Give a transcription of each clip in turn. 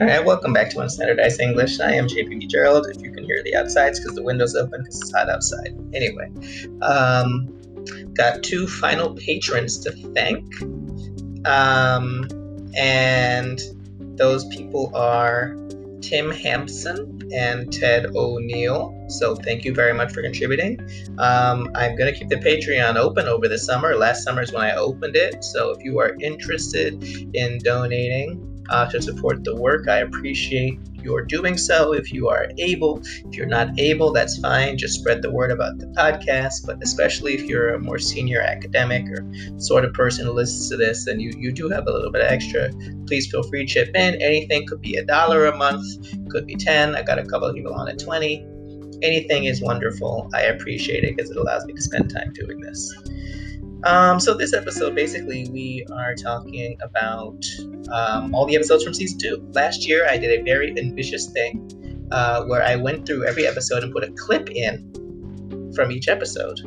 All right, welcome back to Unstandardized English. I am JP Gerald. If you can hear the outsides because the window's open because it's hot outside. Anyway, um, got two final patrons to thank. Um, and those people are Tim Hampson and Ted O'Neill. So thank you very much for contributing. Um, I'm going to keep the Patreon open over the summer. Last summer is when I opened it. So if you are interested in donating, uh, to support the work. I appreciate your doing so if you are able. If you're not able, that's fine. Just spread the word about the podcast. But especially if you're a more senior academic or sort of person who listens to this and you, you do have a little bit extra, please feel free to chip in. Anything could be a dollar a month, could be 10. I got a couple of people on at 20. Anything is wonderful. I appreciate it because it allows me to spend time doing this. Um, so this episode, basically, we are talking about um, all the episodes from season two. Last year, I did a very ambitious thing uh, where I went through every episode and put a clip in from each episode.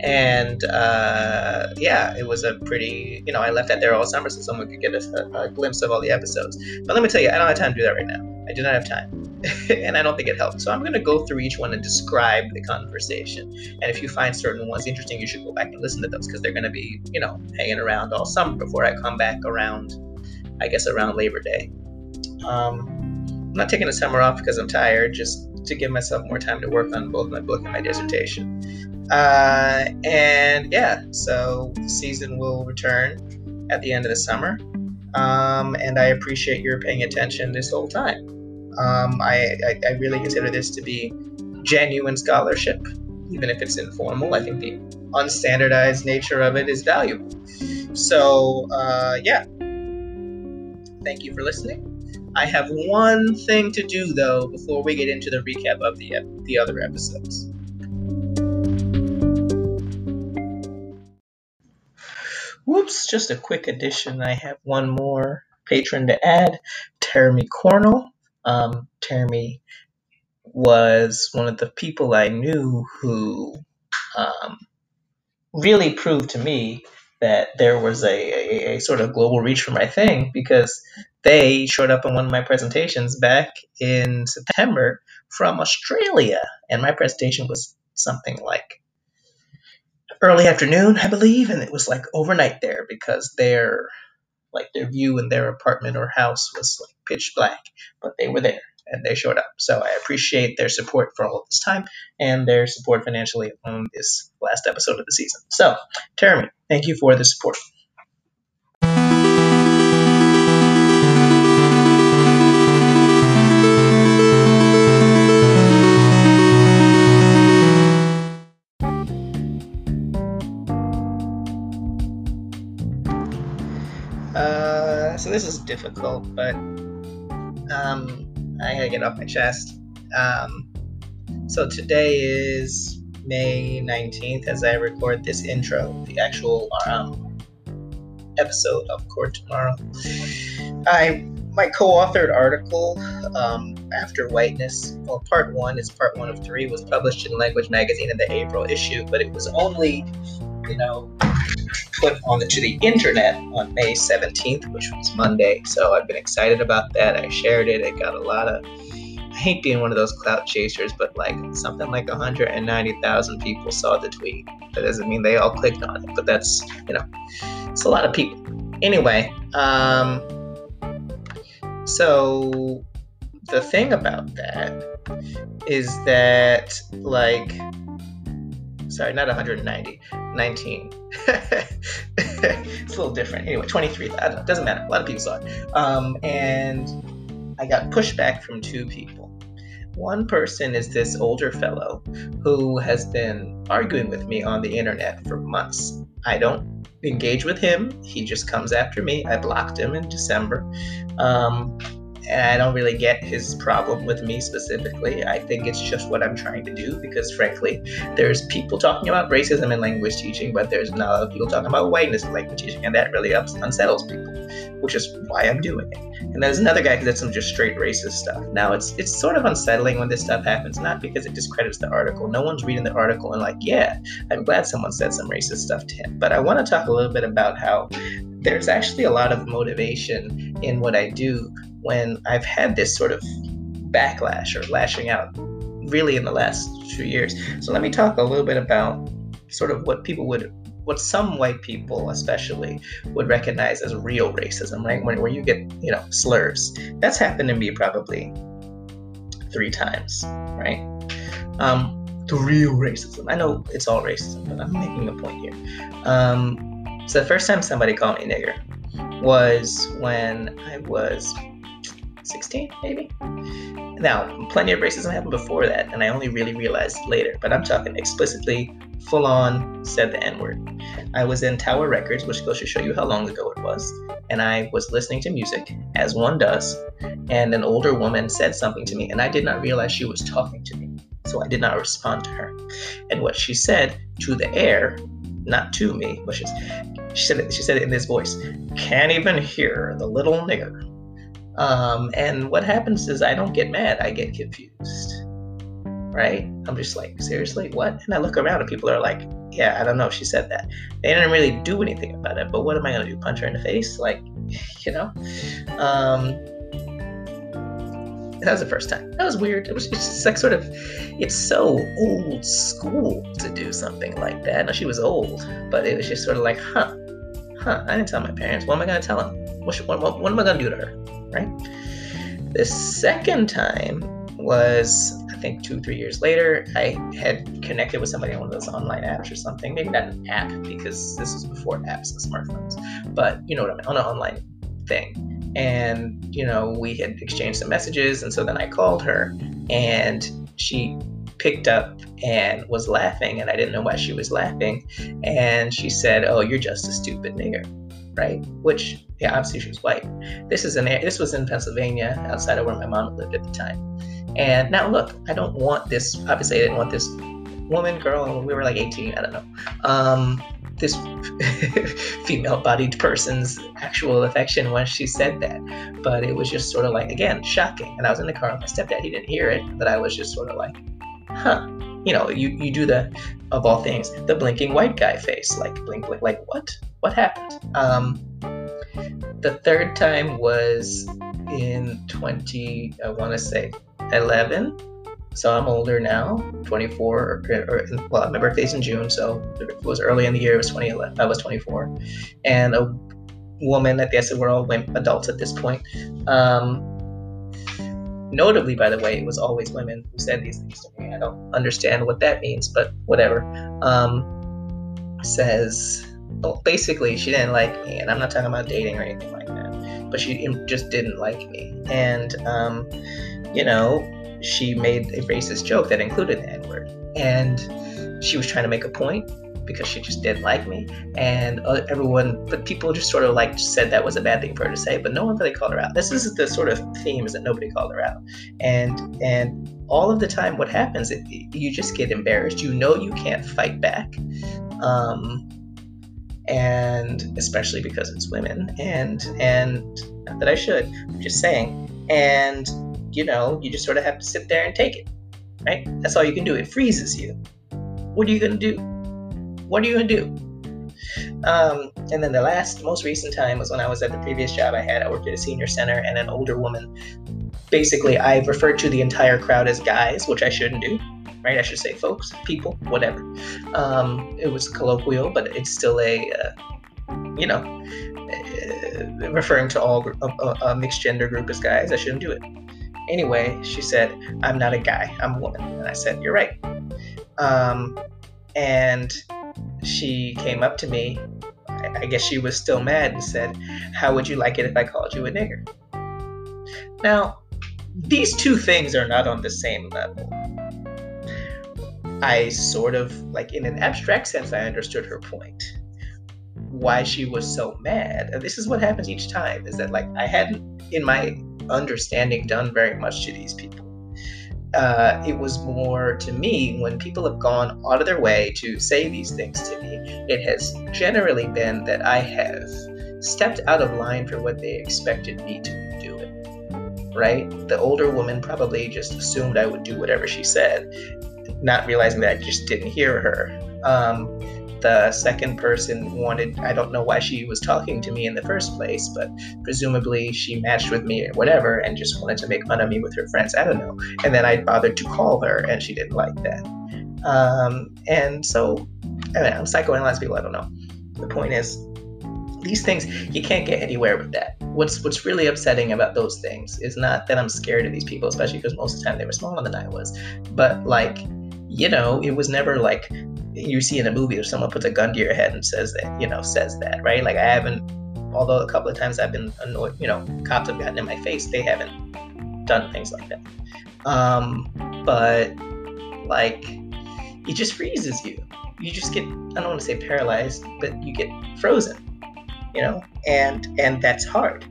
And uh, yeah, it was a pretty, you know, I left that there all summer so someone could get a, a glimpse of all the episodes. But let me tell you, I don't have time to do that right now. I do not have time. and I don't think it helped. So I'm going to go through each one and describe the conversation. And if you find certain ones interesting, you should go back and listen to those because they're going to be, you know, hanging around all summer before I come back around, I guess, around Labor Day. Um, I'm not taking the summer off because I'm tired, just to give myself more time to work on both my book and my dissertation. Uh, and yeah, so the season will return at the end of the summer. Um, and I appreciate your paying attention this whole time. Um, I, I, I really consider this to be genuine scholarship, even if it's informal. I think the unstandardized nature of it is valuable. So, uh, yeah. Thank you for listening. I have one thing to do though before we get into the recap of the the other episodes. Just a quick addition. I have one more patron to add, Termy Cornell. Um, Termy was one of the people I knew who um, really proved to me that there was a, a, a, sort of global reach for my thing because they showed up in one of my presentations back in September from Australia. And my presentation was something like early afternoon, I believe, and it was like overnight there because their like their view in their apartment or house was like pitch black, but they were there and they showed up. So I appreciate their support for all of this time and their support financially on this last episode of the season. So, Teremy, thank you for the support. This is difficult, but um, I gotta get off my chest. Um, so today is May 19th as I record this intro, the actual um, episode of Court Tomorrow. I my co-authored article um, after whiteness well part one is part one of three was published in language magazine in the april issue but it was only you know put on to the internet on May 17th, which was Monday. So I've been excited about that. I shared it. It got a lot of. I hate being one of those clout chasers, but like something like 190,000 people saw the tweet. That doesn't mean they all clicked on it, but that's you know, it's a lot of people. Anyway, um, so the thing about that is that like sorry, not 190, 19. it's a little different. Anyway, 23. I don't, doesn't matter. A lot of people saw it. Um, and I got pushback from two people. One person is this older fellow who has been arguing with me on the internet for months. I don't engage with him. He just comes after me. I blocked him in December. Um, and I don't really get his problem with me specifically. I think it's just what I'm trying to do because, frankly, there's people talking about racism in language teaching, but there's not a lot of people talking about whiteness in language teaching, and that really ups, unsettles people, which is why I'm doing it. And there's another guy who did some just straight racist stuff. Now, it's it's sort of unsettling when this stuff happens, not because it discredits the article. No one's reading the article and like, yeah, I'm glad someone said some racist stuff to him. But I want to talk a little bit about how there's actually a lot of motivation in what I do when I've had this sort of backlash or lashing out really in the last few years. So let me talk a little bit about sort of what people would what some white people especially would recognize as real racism, right? When, where you get, you know, slurs. That's happened to me probably three times, right? Um, the real racism. I know it's all racism, but I'm making a point here. Um, so the first time somebody called me nigger was when I was 16, maybe. Now, plenty of racism happened before that, and I only really realized later, but I'm talking explicitly, full on, said the N word. I was in Tower Records, which goes to show you how long ago it was, and I was listening to music, as one does, and an older woman said something to me, and I did not realize she was talking to me, so I did not respond to her. And what she said to the air, not to me, which is, she said it, she said it in this voice, can't even hear the little nigger. Um, and what happens is I don't get mad, I get confused. Right? I'm just like, seriously, what? And I look around and people are like, yeah, I don't know if she said that. They didn't really do anything about it, but what am I gonna do? Punch her in the face? Like, you know? Um, that was the first time. That was weird. It was just like sort of, it's so old school to do something like that. Now she was old, but it was just sort of like, huh, huh. I didn't tell my parents. What am I gonna tell them? What, what, what, what am I gonna do to her? Right? The second time was, I think, two, three years later. I had connected with somebody on one of those online apps or something. Maybe not an app because this was before apps and smartphones, but you know what I mean, on an online thing. And, you know, we had exchanged some messages. And so then I called her and she picked up and was laughing. And I didn't know why she was laughing. And she said, Oh, you're just a stupid nigger right? Which, yeah, obviously she was white. This is an this was in Pennsylvania, outside of where my mom lived at the time. And now look, I don't want this. Obviously, I didn't want this woman, girl. We were like 18. I don't know. Um, this female-bodied person's actual affection when she said that, but it was just sort of like again shocking. And I was in the car with my stepdad. He didn't hear it, but I was just sort of like, huh. You know, you you do the of all things the blinking white guy face, like blink, blink, like what? What happened. Um, the third time was in 20, I want to say 11. So I'm older now, 24. Or, or, well, my birthday's in June, so it was early in the year. It was 2011. I was 24, and a woman. I guess we're all adults at this point. Um, notably, by the way, it was always women who said these things to me. I don't understand what that means, but whatever. Um, says well, basically, she didn't like me, and I'm not talking about dating or anything like that, but she just didn't like me. And, um, you know, she made a racist joke that included the N word. And she was trying to make a point because she just didn't like me. And uh, everyone, but people just sort of like said that was a bad thing for her to say, but no one really called her out. This is the sort of theme is that nobody called her out. And, and all of the time, what happens, you just get embarrassed. You know, you can't fight back. Um, and especially because it's women and and not that I should I'm just saying and you know you just sort of have to sit there and take it right? That's all you can do. It freezes you. What are you gonna do? What are you gonna do? Um, and then the last most recent time was when I was at the previous job I had. I worked at a senior center and an older woman. Basically I referred to the entire crowd as guys which I shouldn't do right? I should say folks, people, whatever. Um, it was colloquial, but it's still a, uh, you know, uh, referring to all a, mixed gender group as guys. I shouldn't do it. Anyway, she said, "I'm not a guy. I'm a woman," and I said, "You're right." Um, and she came up to me. I guess she was still mad and said, "How would you like it if I called you a nigger?" Now, these two things are not on the same level. I sort of, like, in an abstract sense, I understood her point. Why she was so mad. And this is what happens each time is that, like, I hadn't, in my understanding, done very much to these people. Uh, it was more to me when people have gone out of their way to say these things to me, it has generally been that I have stepped out of line for what they expected me to do. Right? The older woman probably just assumed I would do whatever she said, not realizing that I just didn't hear her. Um, the second person wanted, I don't know why she was talking to me in the first place, but presumably she matched with me or whatever and just wanted to make fun of me with her friends. I don't know. And then I bothered to call her and she didn't like that. Um, and so, I don't know, psychoanalyze people, I don't know. The point is, these things you can't get anywhere with that. What's what's really upsetting about those things is not that I'm scared of these people, especially because most of the time they were smaller than I was, but like, you know, it was never like you see in a movie if someone puts a gun to your head and says that, you know, says that, right? Like I haven't, although a couple of times I've been annoyed, you know, cops have gotten in my face, they haven't done things like that. Um, but like, it just freezes you. You just get, I don't want to say paralyzed, but you get frozen, you know, and and that's hard.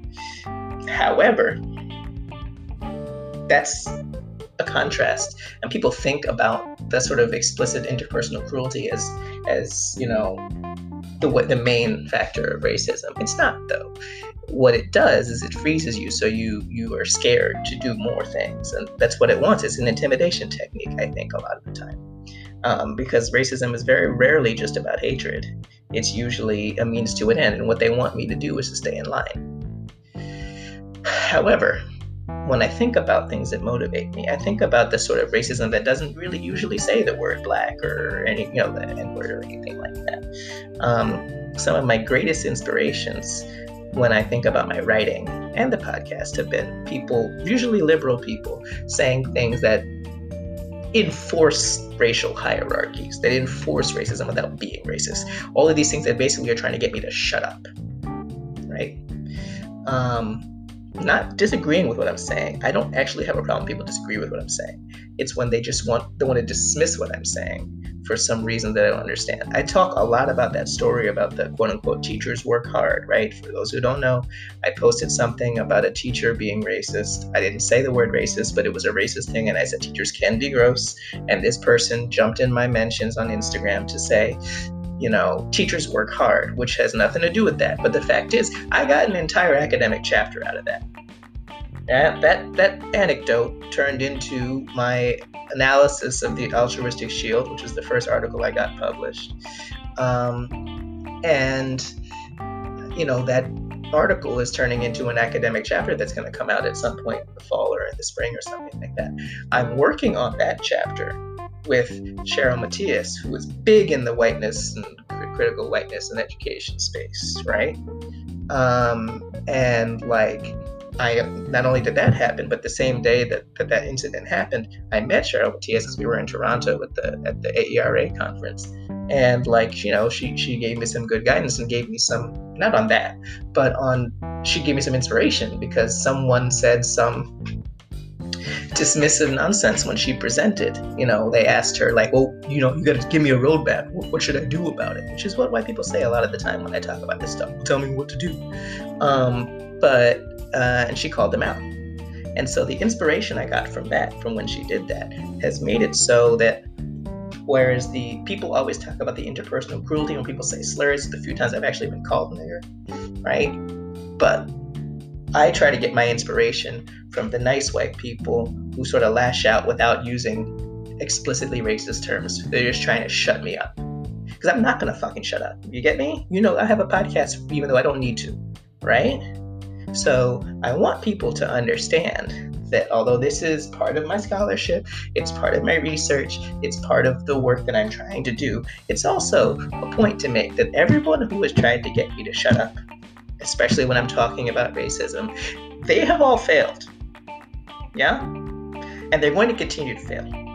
However, that's a contrast and people think about the sort of explicit interpersonal cruelty as as you know the what the main factor of racism. It's not though. What it does is it freezes you so you you are scared to do more things and that's what it wants. It's an intimidation technique i think a lot of the time. Um, because racism is very rarely just about hatred. It's usually a means to an end and what they want me to do is to stay in line. However when I think about things that motivate me, I think about the sort of racism that doesn't really usually say the word black or any, you know, the N word or anything like that. Um, some of my greatest inspirations when I think about my writing and the podcast have been people, usually liberal people, saying things that enforce racial hierarchies, that enforce racism without being racist. All of these things that basically are trying to get me to shut up, right? Um, not disagreeing with what I'm saying. I don't actually have a problem people disagree with what I'm saying. It's when they just want they want to dismiss what I'm saying for some reason that I don't understand. I talk a lot about that story about the quote unquote teachers work hard, right? For those who don't know, I posted something about a teacher being racist. I didn't say the word racist, but it was a racist thing, and I said teachers can be gross. And this person jumped in my mentions on Instagram to say, you know, teachers work hard, which has nothing to do with that. But the fact is, I got an entire academic chapter out of that. That that anecdote turned into my analysis of the altruistic shield, which was the first article I got published. Um, and you know that article is turning into an academic chapter that's going to come out at some point in the fall or in the spring or something like that. I'm working on that chapter with Cheryl Matias, who is big in the whiteness and critical whiteness and education space, right? Um, and like, I not only did that happen, but the same day that that, that incident happened, I met Cheryl Matias because we were in Toronto at the at the AERA conference, and like you know, she she gave me some good guidance and gave me some not on that, but on she gave me some inspiration because someone said some dismissive nonsense when she presented. You know, they asked her, like, well, you know, you got to give me a roadmap. What should I do about it? Which is what white people say a lot of the time when I talk about this stuff. Tell me what to do. Um, but, uh, and she called them out. And so the inspiration I got from that, from when she did that, has made it so that whereas the people always talk about the interpersonal cruelty when people say slurs, the few times I've actually been called nigger, right? But I try to get my inspiration from the nice white people who sort of lash out without using explicitly racist terms. They're just trying to shut me up. Because I'm not going to fucking shut up. You get me? You know, I have a podcast even though I don't need to, right? So I want people to understand that although this is part of my scholarship, it's part of my research, it's part of the work that I'm trying to do, it's also a point to make that everyone who has tried to get me to shut up, especially when I'm talking about racism, they have all failed. Yeah? And they're going to continue to fail.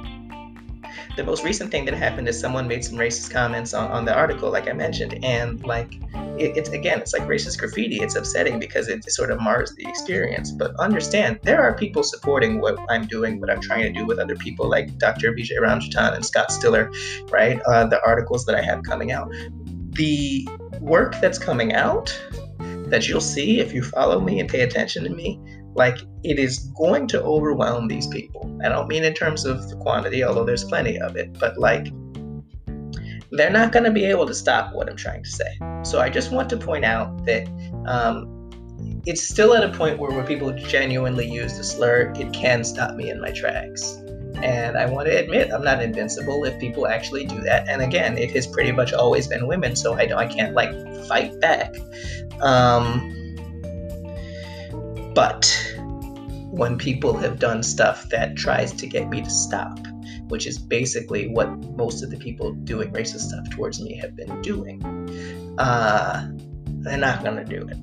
The most recent thing that happened is someone made some racist comments on, on the article, like I mentioned, and like it, it's again, it's like racist graffiti. It's upsetting because it sort of mars the experience. But understand, there are people supporting what I'm doing, what I'm trying to do with other people, like Dr. Vijay Ramjattan and Scott Stillar, right? Uh, the articles that I have coming out. The work that's coming out that you'll see if you follow me and pay attention to me like it is going to overwhelm these people. I don't mean in terms of the quantity, although there's plenty of it, but like they're not going to be able to stop what I'm trying to say. So I just want to point out that um, it's still at a point where when people genuinely use the slur, it can stop me in my tracks. And I want to admit, I'm not invincible if people actually do that. And again, it has pretty much always been women, so I, I can't like fight back. Um, but when people have done stuff that tries to get me to stop, which is basically what most of the people doing racist stuff towards me have been doing, uh, they're not to do it.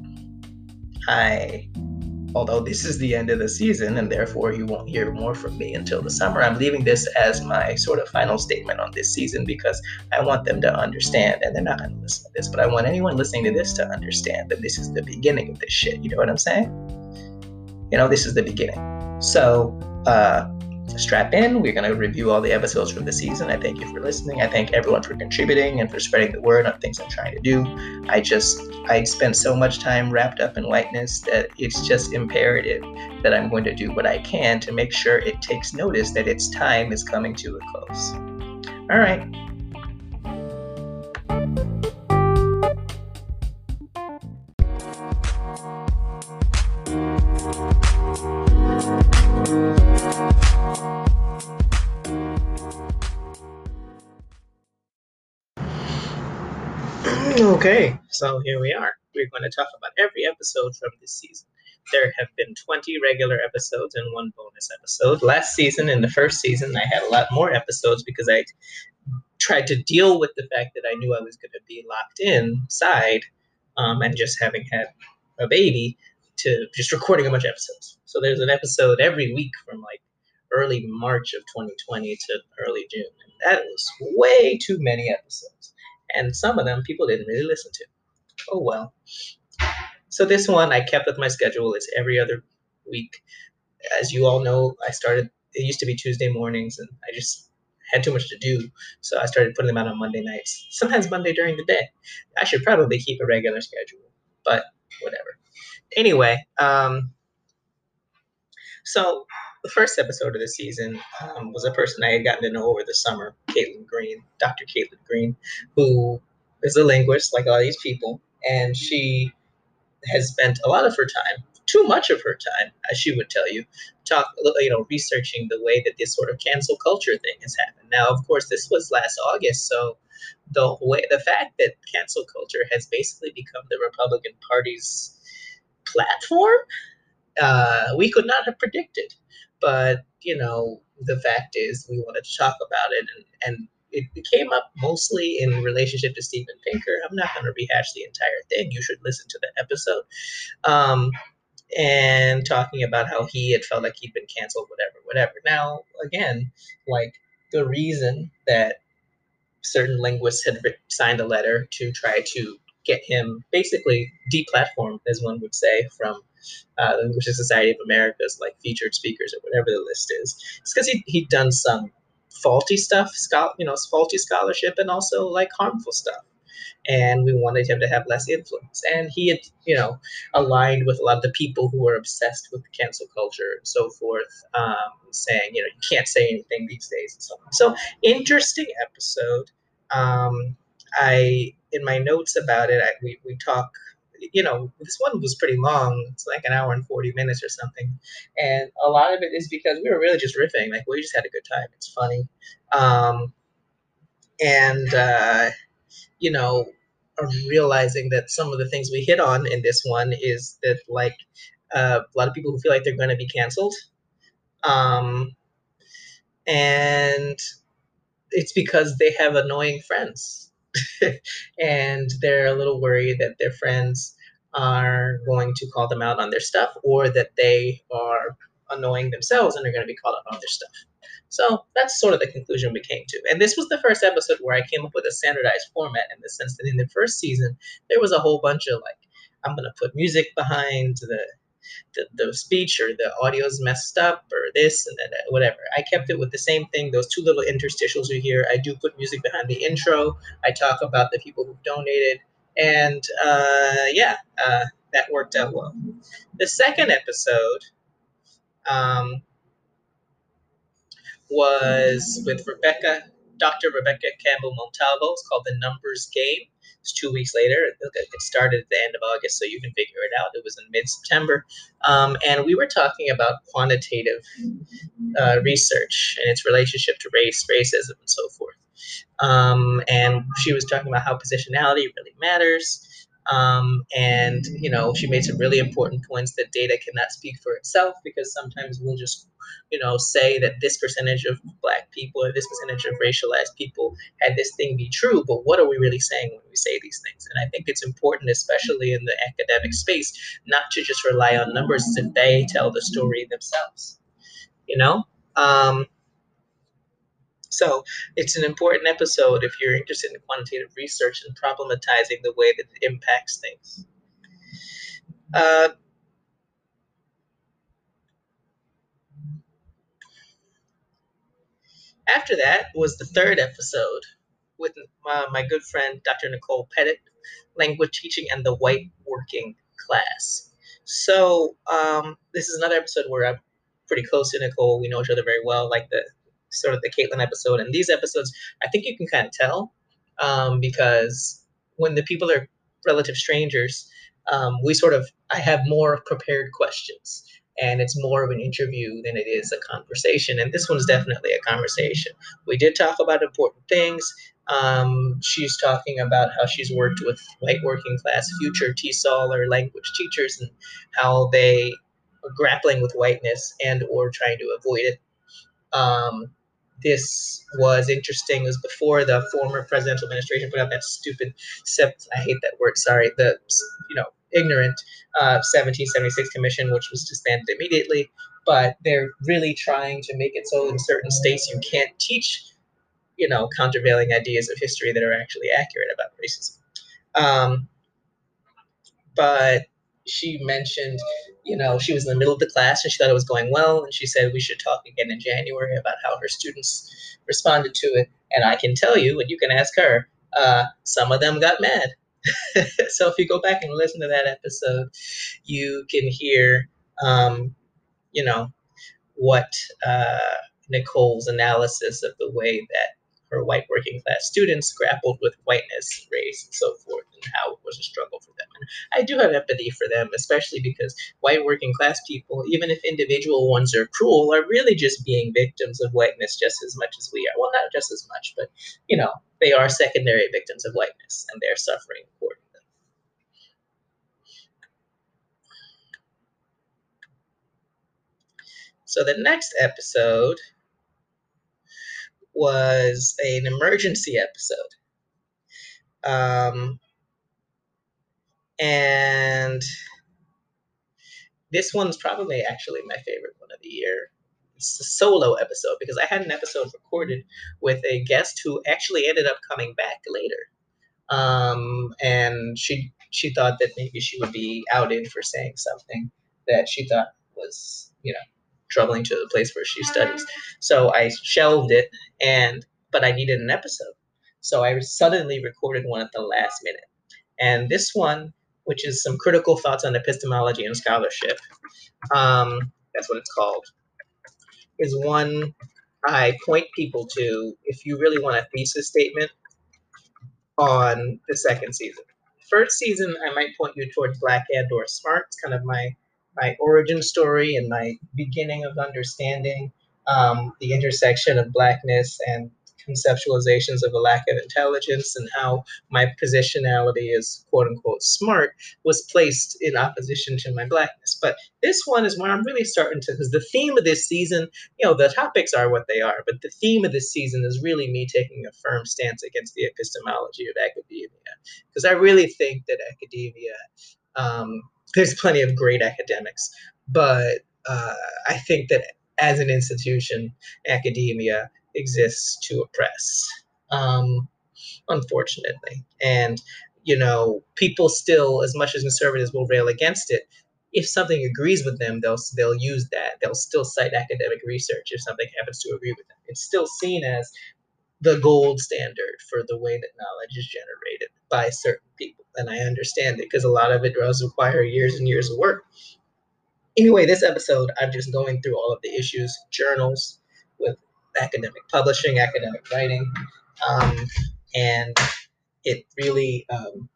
I although this is the end of the season and therefore you won't hear more from me until the summer, I'm leaving this as my sort of final statement on this season because I want them to understand, and they're not going to listen to this, but I want anyone listening to this to understand that this is the beginning of this shit. You know what I'm saying? You know, this is the beginning. So, uh, strap in. We're going to review all the episodes from the season. I thank you for listening. I thank everyone for contributing and for spreading the word on things I'm trying to do. I just, I spent so much time wrapped up in whiteness that it's just imperative that I'm going to do what I can to make sure it takes notice that its time is coming to a close. All right. Okay, so here we are. We're going to talk about every episode from this season. There have been 20 regular episodes and one bonus episode. Last season, in the first season, I had a lot more episodes because I tried to deal with the fact that I knew I was going to be locked inside um, and just having had a baby to just recording a bunch of episodes. So there's an episode every week from like early March of 2020 to early June. And that was way too many episodes and some of them people didn't really listen to. Oh well. So this one I kept with my schedule. It's every other week. As you all know, I started. It used to be Tuesday mornings, and I just had too much to do, so I started putting them out on Monday nights. Sometimes Monday during the day. I should probably keep a regular schedule, but whatever. Anyway, um, so the first episode of the season um, was a person I had gotten to know over the summer, Caitlin Green, Dr. Caitlin Green, who is a linguist like all these people, and she has spent a lot of her time, too much of her time, as she would tell you, talk, you know, researching the way that this sort of cancel culture thing has happened. Now, of course, this was last August, so the way the fact that cancel culture has basically become the Republican Party's platform, uh, we could not have predicted. But, you know, the fact is we wanted to talk about it and, and it came up mostly in relationship to Steven Pinker. I'm not going to rehash the entire thing. You should listen to the episode. Um, and talking about how he had felt like he'd been canceled, whatever, whatever. Now, again, like the reason that certain linguists had signed a letter to try to get him basically deplatformed, as one would say, from uh, the Linguistic Society of America's like featured speakers or whatever the list is. It's because he he'd done some faulty stuff, you know, faulty scholarship, and also like harmful stuff. And we wanted him to have less influence. And he had, you know, aligned with a lot of the people who were obsessed with cancel culture and so forth, um, saying, you know, you can't say anything these days and so on. So interesting episode. Um, I in my notes about it, I, we we talk you know, this one was pretty long. It's like an hour and 40 minutes or something. And a lot of it is because we were really just riffing. Like, we just had a good time. It's funny. Um, and, uh, you know, realizing that some of the things we hit on in this one is that, like, uh, a lot of people who feel like they're going to be canceled. Um, and it's because they have annoying friends and they're a little worried that their friends are going to call them out on their stuff or that they are annoying themselves and are going to be called out on their stuff. So that's sort of the conclusion we came to. And this was the first episode where I came up with a standardized format in the sense that in the first season, there was a whole bunch of like, I'm going to put music behind the the, the speech or the audio's messed up or this and then whatever. I kept it with the same thing. Those two little interstitials you hear. I do put music behind the intro. I talk about the people who've donated, and uh, yeah, uh, that worked out well. The second episode um, was with Rebecca Dr. Rebecca Campbell Montalvo. It's called The Numbers Game. It's two weeks later. It started at the end of August, so you can figure it out. It was in mid September. Um, and we were talking about quantitative uh, research and its relationship to race, racism, and so forth. Um, and she was talking about how positionality really matters. Um, and you know, she made some really important points that data cannot speak for itself because sometimes we'll just, you know, say that this percentage of black people or this percentage of racialized people had this thing be true, but what are we really saying when we say these things? And I think it's important, especially in the academic space, not to just rely on numbers if they tell the story themselves. You know. Um, so it's an important episode if you're interested in quantitative research and problematizing the way that it impacts things. Uh, after that was the third episode with uh, my good friend Dr. Nicole Pettitt, Language Teaching and the White Working Class. So um, this is another episode where I'm pretty close to Nicole. We know each other very well, like the sort of the Caitlin episode and these episodes, I think you can kind of tell um, because when the people are relative strangers, um, we sort of I have more prepared questions and it's more of an interview than it is a conversation. And this one's definitely a conversation. We did talk about important things. Um, she's talking about how she's worked with white working class future TESOL or language teachers and how they are grappling with whiteness and or trying to avoid it. Um, this was interesting. It was before the former presidential administration put out that stupid, I hate that word, sorry, the, you know, ignorant uh, 1776 commission, which was disbanded immediately. But they're really trying to make it so in certain states you can't teach, you know, countervailing ideas of history that are actually accurate about racism. Um, but she mentioned, you know, she was in the middle of the class and she thought it was going well. And she said we should talk again in January about how her students responded to it. And I can tell you, and you can ask her, uh, some of them got mad. so if you go back and listen to that episode, you can hear, um, you know, what uh, Nicole's analysis of the way that her white working class students grappled with whiteness, race, and so forth, and how it was a struggle for them. And I do have empathy for them, especially because white working class people, even if individual ones are cruel, are really just being victims of whiteness just as much as we are. Well, not just as much, but you know, they are secondary victims of whiteness, and they're suffering accordingly. So the next episode was an emergency episode. Um, and this one's probably actually my favorite one of the year. It's a solo episode because I had an episode recorded with a guest who actually ended up coming back later. Um, and she she thought that maybe she would be outed for saying something that she thought was, you know, troubling to the place where she studies. So I shelved it, and but I needed an episode, so I suddenly recorded one at the last minute. And this one, which is some critical thoughts on epistemology and scholarship, um, that's what it's called, is one I point people to if you really want a thesis statement on the second season. First season, I might point you towards Black and/or Smart. It's kind of my my origin story and my beginning of understanding um, the intersection of blackness and conceptualizations of a lack of intelligence and how my positionality is quote unquote smart was placed in opposition to my blackness. But this one is where I'm really starting to, because the theme of this season, you know, the topics are what they are, but the theme of this season is really me taking a firm stance against the epistemology of academia. Because I really think that academia um, there's plenty of great academics, but uh, I think that as an institution, academia exists to oppress, um, unfortunately. And, you know, people still, as much as conservatives will rail against it, if something agrees with them, they'll they'll use that. They'll still cite academic research if something happens to agree with them. It's still seen as the gold standard for the way that knowledge is generated by certain people. And I understand it because a lot of it does require years and years of work. Anyway, this episode, I'm just going through all of the issues, journals with academic publishing, academic writing, um, and it really, um,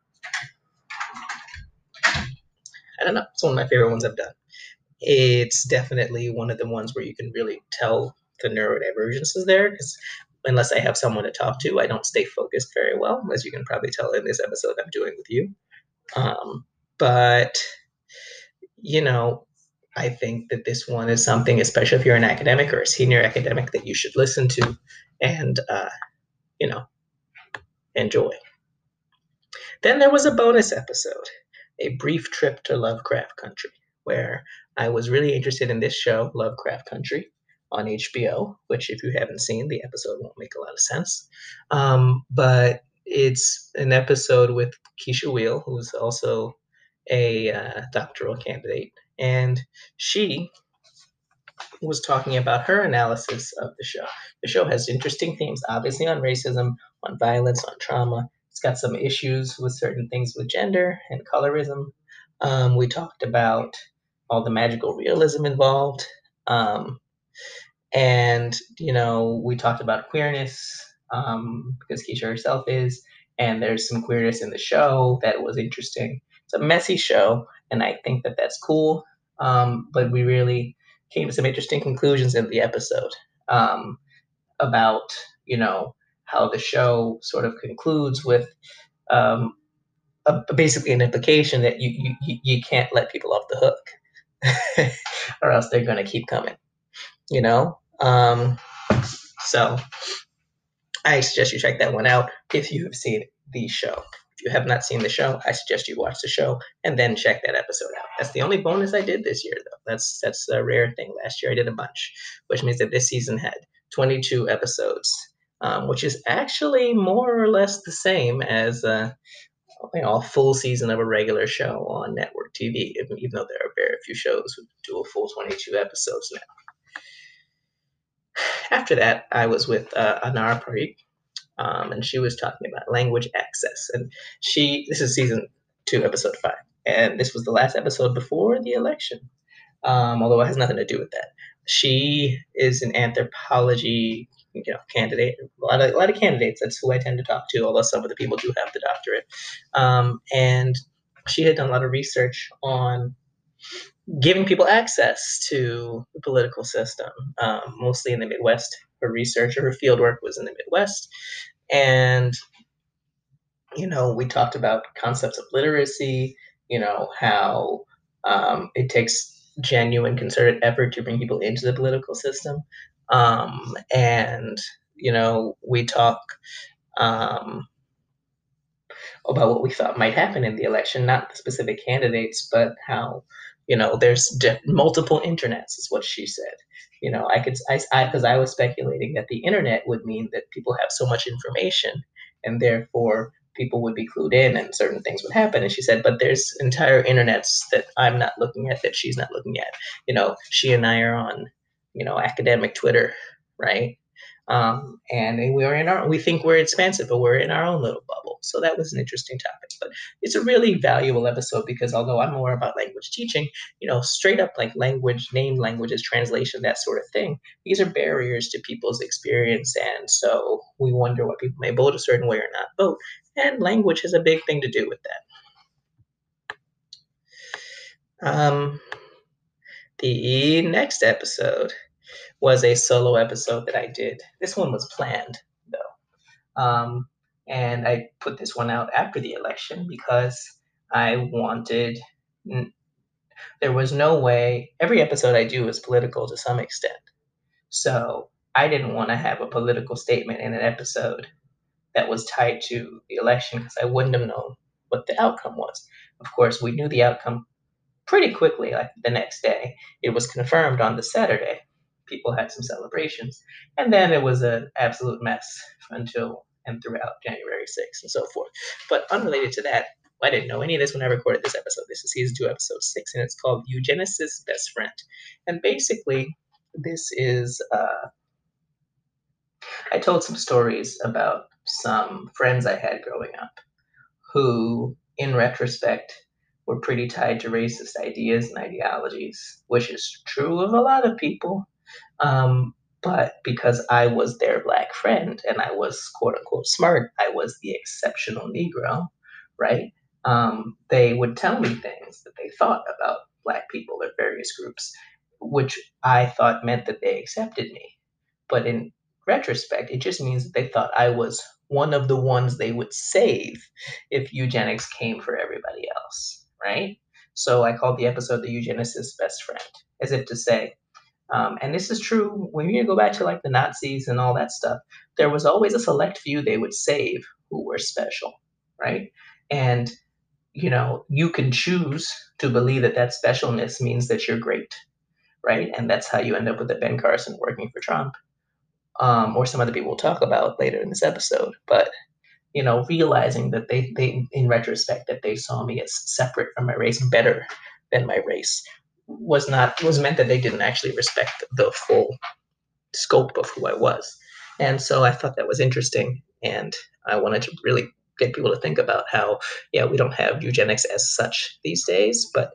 I don't know, it's one of my favorite ones I've done. It's definitely one of the ones where you can really tell the neurodivergence is there because unless I have someone to talk to, I don't stay focused very well, as you can probably tell in this episode I'm doing with you. Um, but, you know, I think that this one is something, especially if you're an academic or a senior academic, that you should listen to and, uh, you know, enjoy. Then there was a bonus episode, a brief trip to Lovecraft Country, where I was really interested in this show, Lovecraft Country, on HBO, which, if you haven't seen, the episode won't make a lot of sense. Um, but it's an episode with Keisha Wheel, who's also a uh, doctoral candidate, and she was talking about her analysis of the show. The show has interesting themes, obviously, on racism, on violence, on trauma. It's got some issues with certain things with gender and colorism. Um, we talked about all the magical realism involved. Um, and, you know, we talked about queerness um, because Keisha herself is, and there's some queerness in the show that was interesting. It's a messy show, and I think that that's cool. Um, but we really came to some interesting conclusions in the episode um, about, you know, how the show sort of concludes with um, a, basically an implication that you, you you can't let people off the hook, or else they're going to keep coming. You know, um, so I suggest you check that one out if you have seen the show. If you have not seen the show, I suggest you watch the show and then check that episode out. That's the only bonus I did this year, though. That's that's a rare thing. Last year I did a bunch, which means that this season had 22 episodes, um, which is actually more or less the same as uh, you know, a full season of a regular show on network TV. Even though there are very few shows who do a full 22 episodes now. After that, I was with uh, Anar Parikh, um, and she was talking about language access. And she, this is season two, episode five, and this was the last episode before the election, um, although it has nothing to do with that. She is an anthropology, you know, candidate. A lot of a lot of candidates. That's who I tend to talk to. Although some of the people do have the doctorate, um, and she had done a lot of research on giving people access to the political system, um, mostly in the Midwest. Her research or her fieldwork was in the Midwest. And, you know, we talked about concepts of literacy, you know, how um, it takes genuine concerted effort to bring people into the political system. Um, and, you know, we talk um, about what we thought might happen in the election, not the specific candidates, but how you know there's di- multiple internets is what she said. You know i could i because I, I was speculating that the internet would mean that people have so much information and therefore people would be clued in and certain things would happen. And she said but there's entire internets that i'm not looking at that she's not looking at. You know she and i are on you know academic twitter right um, and we're in our, we think we're expansive, but we're in our own little bubble. So that was an interesting topic. But it's a really valuable episode because although I'm more about language teaching, you know, straight up like language, named languages, translation, that sort of thing, these are barriers to people's experience. And so we wonder why people may vote a certain way or not vote. And language has a big thing to do with that. Um, the next episode was a solo episode that I did. This one was planned though. Um, and I put this one out after the election because I wanted. There was no way. Every episode I do is political to some extent. So I didn't want to have a political statement in an episode that was tied to the election because I wouldn't have known what the outcome was. Of course, we knew the outcome pretty quickly, like the next day. It was confirmed on the Saturday people had some celebrations. And then it was an absolute mess until and throughout January 6th and so forth. But unrelated to that, I didn't know any of this when I recorded this episode. This is season two, episode six, and it's called Eugenicist's Best Friend. And basically, this is uh, I told some stories about some friends I had growing up who, in retrospect, were pretty tied to racist ideas and ideologies, which is true of a lot of people. Um, But because I was their black friend and I was quote unquote smart, I was the exceptional Negro, right? Um, they would tell me things that they thought about black people or various groups, which I thought meant that they accepted me. But in retrospect, it just means that they thought I was one of the ones they would save if eugenics came for everybody else, right? So I called the episode The Eugenicist's Best Friend, as if to say, um, and this is true when you go back to like the Nazis and all that stuff, there was always a select few they would save who were special, right? And, you know, you can choose to believe that that specialness means that you're great, right? And that's how you end up with a Ben Carson working for Trump um, or some other people we'll talk about later in this episode. But you know, realizing that they, they, in retrospect, that they saw me as separate from my race, better than my race, was not was meant that they didn't actually respect the full scope of who I was. And so I thought that was interesting, and I wanted to really get people to think about how, yeah, we don't have eugenics as such these days, but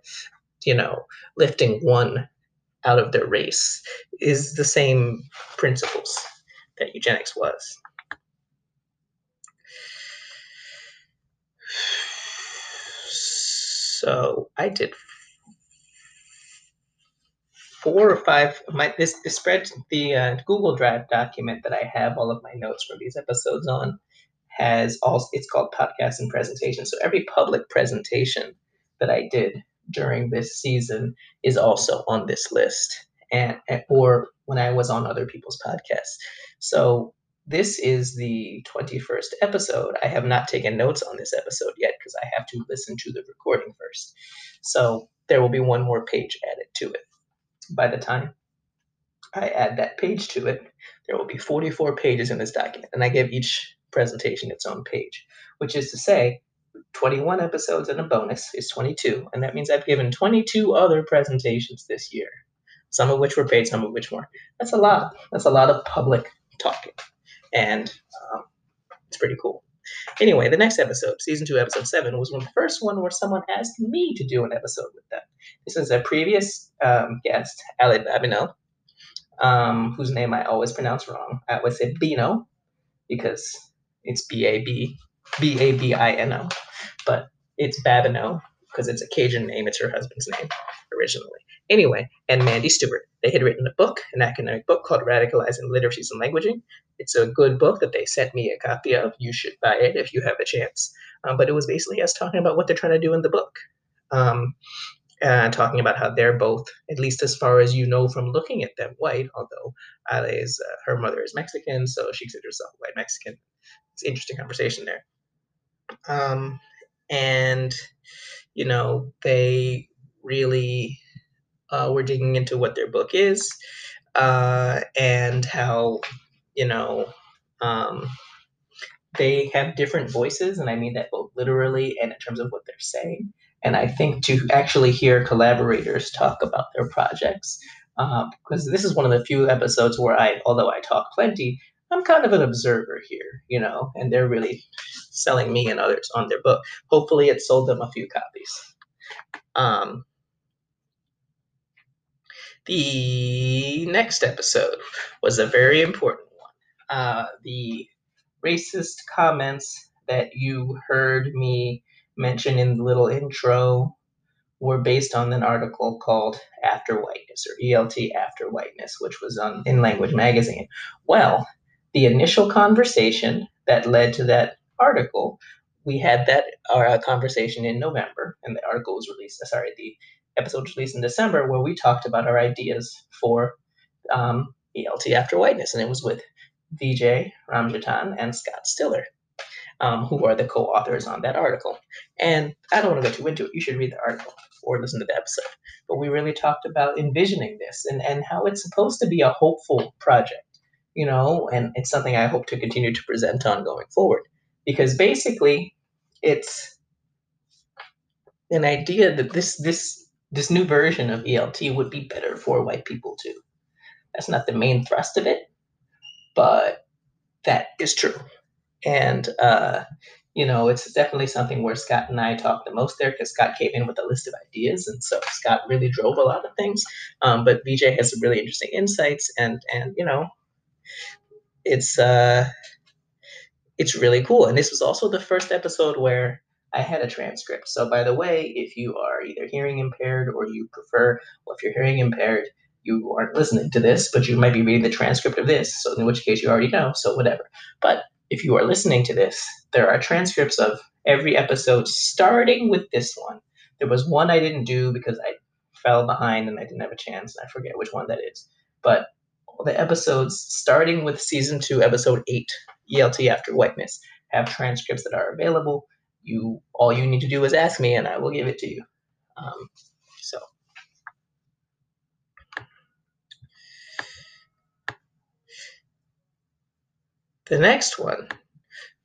you know, lifting one out of their race is the same principles that eugenics was. So I did four or five. My this the spread the uh, Google Drive document that I have all of my notes for these episodes on has all. It's called podcast and presentation. So every public presentation that I did during this season is also on this list and, or when I was on other people's podcasts. So this is the 21st episode. I have not taken notes on this episode yet because I have to listen to the recording first. So there will be one more page added to it. By the time I add that page to it, there will be 44 pages in this document, and I give each presentation its own page, which is to say, 21 episodes and a bonus is 22, and that means I've given 22 other presentations this year some of which were paid, some of which weren't. That's a lot. That's a lot of public talking, and um, it's pretty cool. Anyway, the next episode, season two, episode seven, was the first one where someone asked me to do an episode with them. This is a previous um, guest, Ali Babineau, um, whose name I always pronounce wrong. I always say Bino because it's B A B B A B I N O, but it's Babineau because it's a Cajun name. It's her husband's name originally. Anyway, and Mandy Stewart. They had written a book, an academic book called Radicalizing Literacies and Languaging. It's a good book that they sent me a copy of. You should buy it if you have a chance. Um, but it was basically us talking about what they're trying to do in the book. Um, and talking about how they're both, at least as far as you know from looking at them, white, although Ale's, uh, her mother is Mexican, so she considers herself white Mexican. It's an interesting conversation there. Um, and, you know, they really uh, we're digging into what their book is uh, and how, you know, um, they have different voices, and I mean that both literally and in terms of what they're saying. And I think to actually hear collaborators talk about their projects, uh, because this is one of the few episodes where I, although I talk plenty, I'm kind of an observer here, you know, and they're really selling me and others on their book. Hopefully, it sold them a few copies. Um, the next episode was a very important one. Uh, the racist comments that you heard me mention in the little intro were based on an article called After Whiteness or ELT After Whiteness, which was on in Language Magazine. Well, the initial conversation that led to that article, we had that uh, conversation in November, and the article was released. Sorry, the episode released in December where we talked about our ideas for um, ELT After Whiteness, and it was with Vijay Ramjattan and Scott Stillar, um, who are the co-authors on that article. And I don't want to go too into it. You should read the article or listen to the episode. But we really talked about envisioning this and, and how it's supposed to be a hopeful project, you know, and it's something I hope to continue to present on going forward. Because basically, it's an idea that this this this new version of ELT would be better for white people too. That's not the main thrust of it, but that is true. And, uh, you know, it's definitely something where Scott and I talked the most there because Scott came in with a list of ideas. And so Scott really drove a lot of things. Um, but VJ has some really interesting insights. And, and, you know, it's uh, it's really cool. And this was also the first episode where I had a transcript. So, by the way, if you are either hearing impaired or you prefer, well, if you're hearing impaired, you aren't listening to this, but you might be reading the transcript of this. So, in which case, you already know. So, whatever. But if you are listening to this, there are transcripts of every episode starting with this one. There was one I didn't do because I fell behind and I didn't have a chance. I forget which one that is. But all the episodes starting with season two, episode eight, ELT After Whiteness, have transcripts that are available. You all you need to do is ask me, and I will give it to you. Um, so. The next one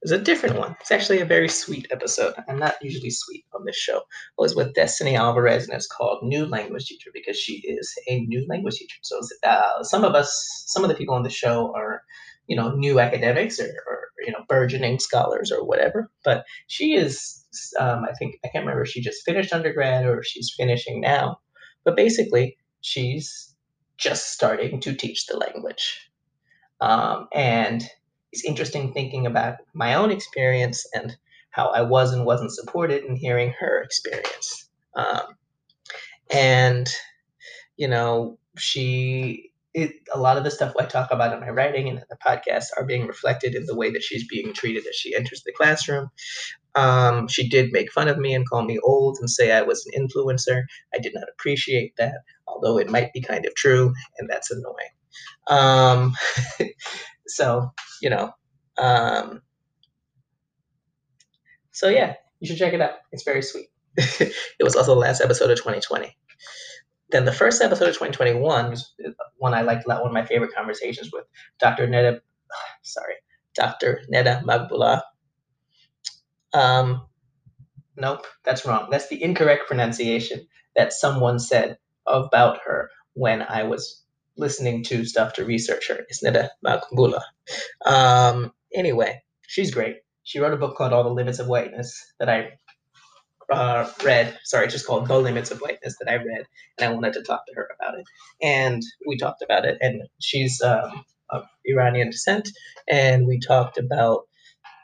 is a different one. It's actually a very sweet episode. I'm not usually sweet on this show. It was with Destiny Alvarez, and it's called New Language Teacher because she is a new language teacher. So uh, some of us, some of the people on the show are, you know, new academics or, or you know, burgeoning scholars or whatever. But she is, um, I think, I can't remember if she just finished undergrad or if she's finishing now. But basically, she's just starting to teach the language. Um, and it's interesting thinking about my own experience and how I was and wasn't supported and hearing her experience. Um, and, you know, she, it, a lot of the stuff I talk about in my writing and in the podcast are being reflected in the way that she's being treated as she enters the classroom. Um, she did make fun of me and call me old and say I was an influencer. I did not appreciate that, although it might be kind of true, and that's annoying. Um, so you know, um, so yeah, you should check it out. It's very sweet. it was also the last episode of 2020. Then the first episode of 2021 was one I liked a lot. One of my favorite conversations with Dr. Neda, sorry, Dr. Neda Maghbouleh. Um, nope, that's wrong. That's the incorrect pronunciation that someone said about her when I was listening to stuff to research her. It's Neda Maghbouleh. Um, anyway, she's great. She wrote a book called All the Limits of Whiteness that I uh, read. Sorry, it's just called The Limits of Whiteness that I read, and I wanted to talk to her about it. And we talked about it, and she's um, of Iranian descent, and we talked about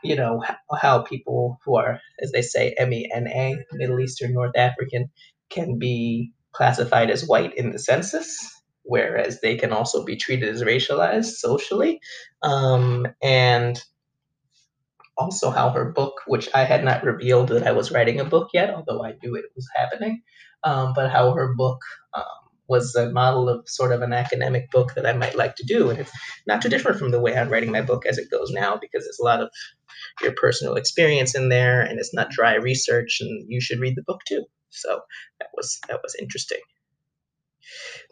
you know how, people who are, as they say, MENA, Middle Eastern North African, can be classified as white in the census whereas they can also be treated as racialized socially. Um, and also how her book, which I had not revealed that I was writing a book yet, although I knew it was happening, um, but how her book um, was a model of sort of an academic book that I might like to do. And it's not too different from the way I'm writing my book as it goes now, because there's a lot of your personal experience in there and it's not dry research and you should read the book too. So that was that was interesting.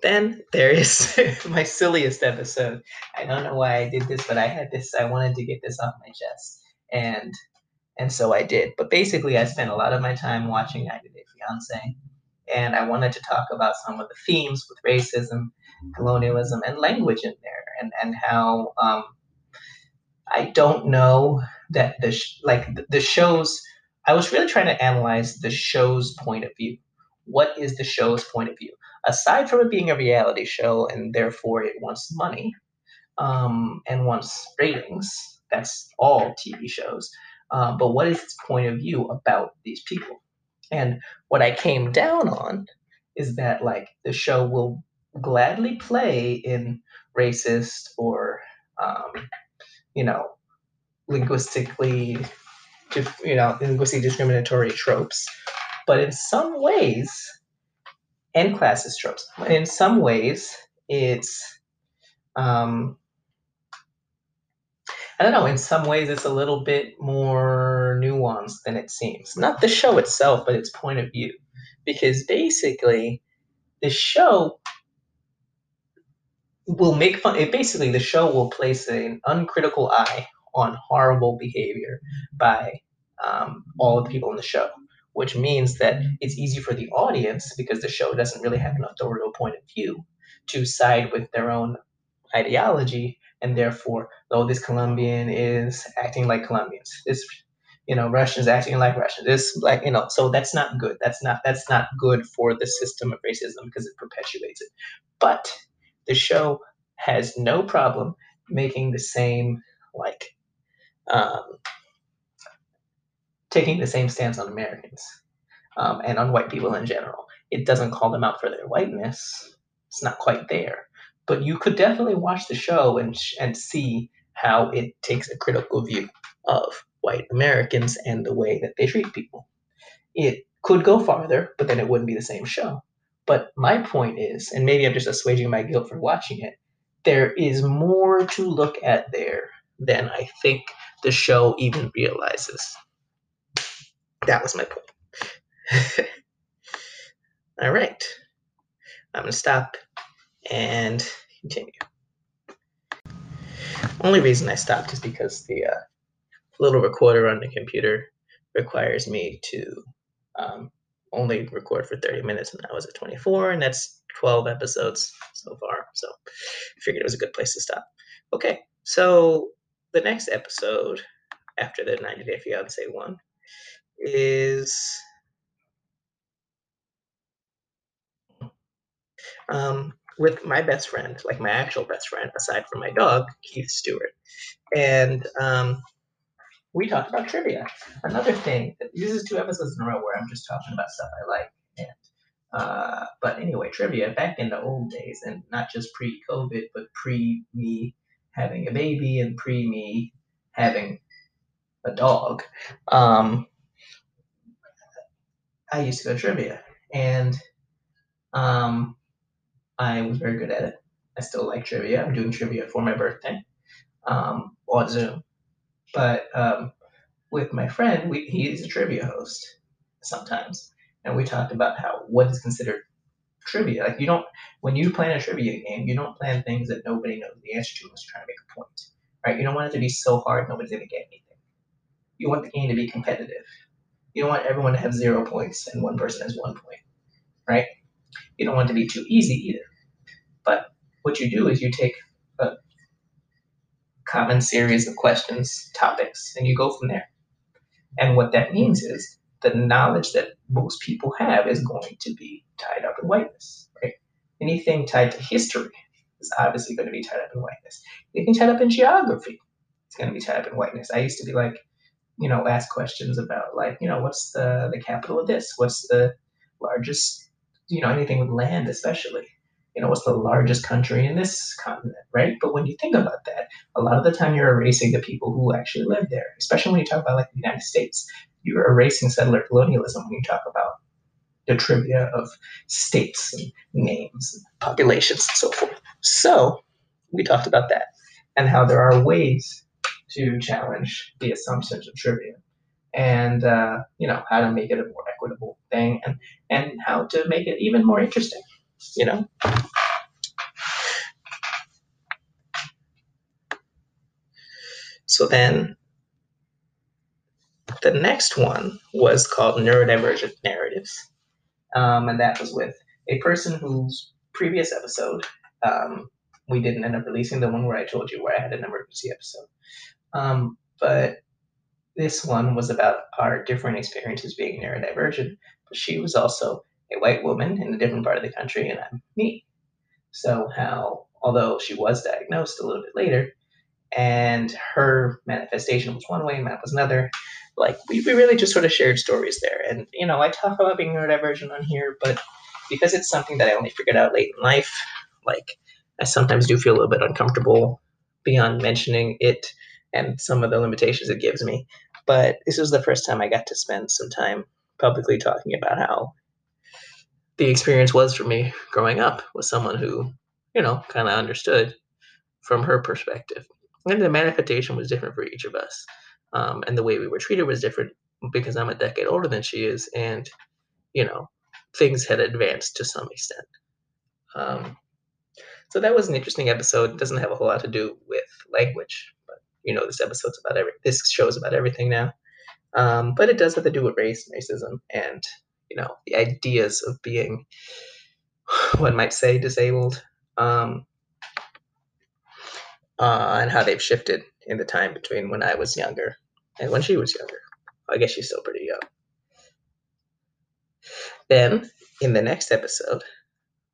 Then there is my silliest episode. I don't know why I did this, but I had this. I wanted to get this off my chest, and and so I did. But basically, I spent a lot of my time watching 90 Day Fiance, and I wanted to talk about some of the themes with racism, colonialism, and language in there, and and how um, I don't know that the sh- like the shows. I was really trying to analyze the show's point of view. What is the show's point of view? aside from it being a reality show and therefore it wants money um, and wants ratings, that's all TV shows. Uh, but what is its point of view about these people? And what I came down on is that like the show will gladly play in racist or um, you know linguistically you know linguistically discriminatory tropes but in some ways and classist tropes. In some ways, it's um, I don't know. In some ways, it's a little bit more nuanced than it seems. Not the show itself, but its point of view, because basically, the show will make fun. It basically the show will place an uncritical eye on horrible behavior by um, all the people in the show which means that it's easy for the audience because the show doesn't really have an authorial point of view to side with their own ideology and therefore though this colombian is acting like colombians this you know russians acting like russians this like you know so that's not good that's not that's not good for the system of racism because it perpetuates it but the show has no problem making the same like um, taking the same stance on Americans um, and on white people in general. It doesn't call them out for their whiteness. It's not quite there, but you could definitely watch the show and and see how it takes a critical view of white Americans and the way that they treat people. It could go farther, but then it wouldn't be the same show. But my point is, and maybe I'm just assuaging my guilt for watching it, there is more to look at there than I think the show even realizes. That was my point. All right. I'm going to stop and continue. Only reason I stopped is because the uh, little recorder on the computer requires me to um, only record for 30 minutes, and that was at 24, and that's 12 episodes so far. So I figured it was a good place to stop. Okay, so the next episode after the 90 Day Fiance one is um, with my best friend, like my actual best friend, aside from my dog, Keith Stewart. And um, we talked about trivia. Another thing, this is two episodes in a row where I'm just talking about stuff I like. And, uh, but anyway, trivia back in the old days, and not just pre COVID, but pre me having a baby and pre me having a dog. Um, I used to go to trivia, and um, I was very good at it. I still like trivia. I'm doing trivia for my birthday um, on Zoom. But um, with my friend, we, he's a trivia host sometimes, and we talked about how what is considered trivia. Like you don't when you plan a trivia game, you don't plan things that nobody knows the answer to unless you're trying to make a point, right? You don't want it to be so hard nobody's gonna get anything. You want the game to be competitive. You don't want everyone to have zero points and one person has one point, right? You don't want it to be too easy either. But what you do is you take a common series of questions, topics, and you go from there. And what that means is the knowledge that most people have is going to be tied up in whiteness, right? Anything tied to history is obviously going to be tied up in whiteness. Anything tied up in geography is going to be tied up in whiteness. I used to be like, you know, ask questions about like, you know, what's the the capital of this? What's the largest, you know, anything with land especially you know, what's the largest country in this continent, right? But when you think about that, a lot of the time you're erasing the people who actually live there, especially when you talk about like the United States. You're erasing settler colonialism when you talk about the trivia of states and names and populations and so forth. So we talked about that and how there are ways to challenge the assumptions of trivia and uh, you know how to make it a more equitable thing and and how to make it even more interesting you know? So then the next one was called Neurodivergent Narratives. Um, and that was with a person whose previous episode, um, we didn't end up releasing the one where I told you where I had an emergency episode. Um, but this one was about our different experiences being neurodivergent. But she was also a white woman in a different part of the country, and I'm me. So, how, although she was diagnosed a little bit later, and her manifestation was one way, mine was another, like we, we really just sort of shared stories there. And, you know, I talk about being neurodivergent on here, but because it's something that I only figured out late in life, like I sometimes do feel a little bit uncomfortable beyond mentioning it and some of the limitations it gives me. But this was the first time I got to spend some time publicly talking about how the experience was for me growing up with someone who, you know, kind of understood from her perspective. And the manifestation was different for each of us. Um, and the way we were treated was different because I'm a decade older than she is. And, you know, things had advanced to some extent. Um, so that was an interesting episode. It doesn't have a whole lot to do with language, you know, this episode's about every, this show's about everything now. Um, but it does have to do with race, and racism, and you know the ideas of being one might say disabled um, uh, and how they've shifted in the time between when I was younger and when she was younger. I guess she's still pretty young. Then, in the next episode,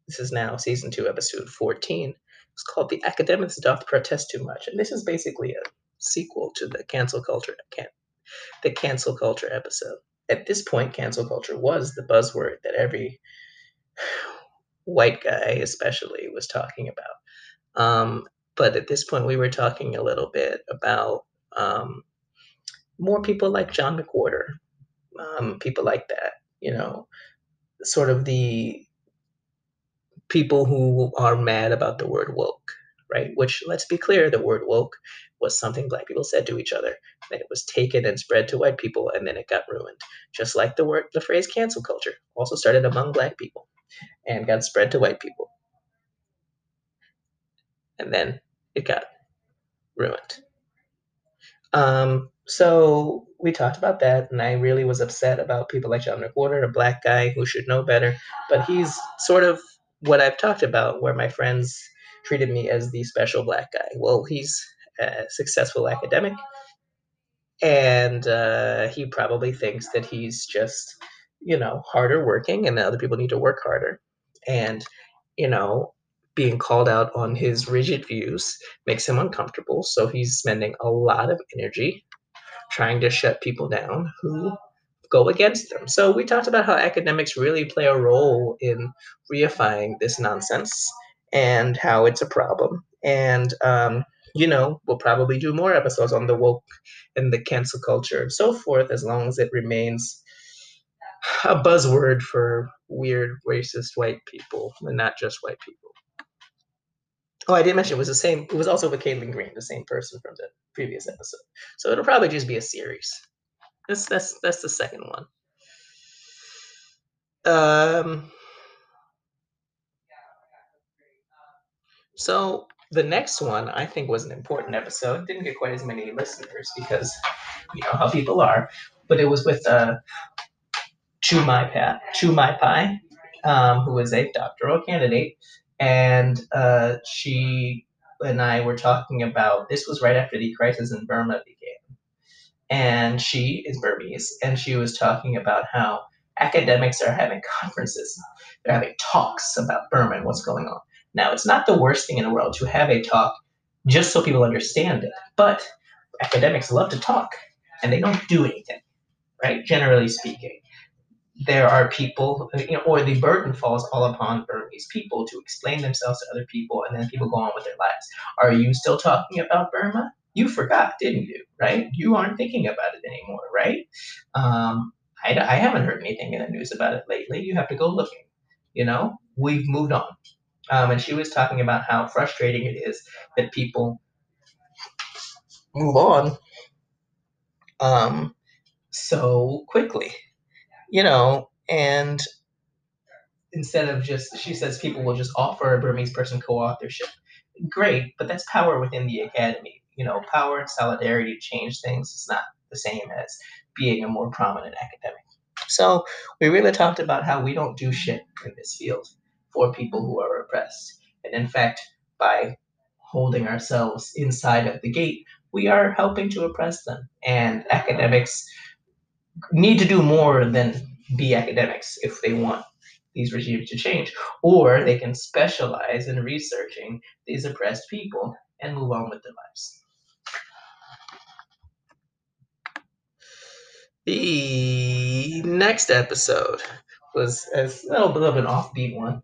this is now season two, episode 14, It's called The Academics Doth Protest Too Much. And this is basically a sequel to the cancel culture can the cancel culture episode. At this point, cancel culture was the buzzword that every white guy especially was talking about. Um, but at this point, we were talking a little bit about um, more people like John McWhorter, um, people like that, you know, sort of the people who are mad about the word woke, right? Which, let's be clear, the word woke was something black people said to each other. Then it was taken and spread to white people, and then it got ruined. Just like the word, the phrase cancel culture also started among black people and got spread to white people. And then it got ruined. Um, so we talked about that, and I really was upset about people like John McWhorter, a black guy who should know better. But he's sort of what I've talked about, where my friends treated me as the special black guy. Well, he's a successful academic, and uh, he probably thinks that he's just, you know, harder working, and that other people need to work harder. And, you know, being called out on his rigid views makes him uncomfortable. So he's spending a lot of energy trying to shut people down who go against them. So we talked about how academics really play a role in reifying this nonsense and how it's a problem. And um, you know, we'll probably do more episodes on the woke and the cancel culture and so forth, as long as it remains a buzzword for weird racist white people and not just white people. Oh, I didn't mention it was the same. It was also with Caitlin Green, the same person from the previous episode. So it'll probably just be a series. That's that's that's the second one. Um. So the next one I think was an important episode. Didn't get quite as many listeners because you know how people are, but it was with uh, Chu Mai Pai, Chu Mai Pai, um, who is a doctoral candidate and uh, she and I were talking about this was right after the crisis in Burma began, and she is Burmese, and she was talking about how academics are having conferences, they're having talks about Burma and what's going on. Now, it's not the worst thing in the world to have a talk just so people understand it, but academics love to talk and they don't do anything, right? Generally speaking there are people, you know, or the burden falls all upon Burmese people to explain themselves to other people, and then people go on with their lives. Are you still talking about Burma? You forgot, didn't you? Right? You aren't thinking about it anymore, right? Um, I, I haven't heard anything in the news about it lately. You have to go looking. You know, we've moved on. Um, and she was talking about how frustrating it is that people move on um, so quickly you know, and instead of just, she says people will just offer a Burmese person co authorship. Great, but that's power within the academy. You know, power and solidarity to change things is not the same as being a more prominent academic. So we really talked about how we don't do shit in this field for people who are oppressed. And in fact, by holding ourselves inside of the gate, we are helping to oppress them. And academics need to do more than be academics if they want these regimes to change, or they can specialize in researching these oppressed people and move on with their lives. The next episode was a little bit of an offbeat one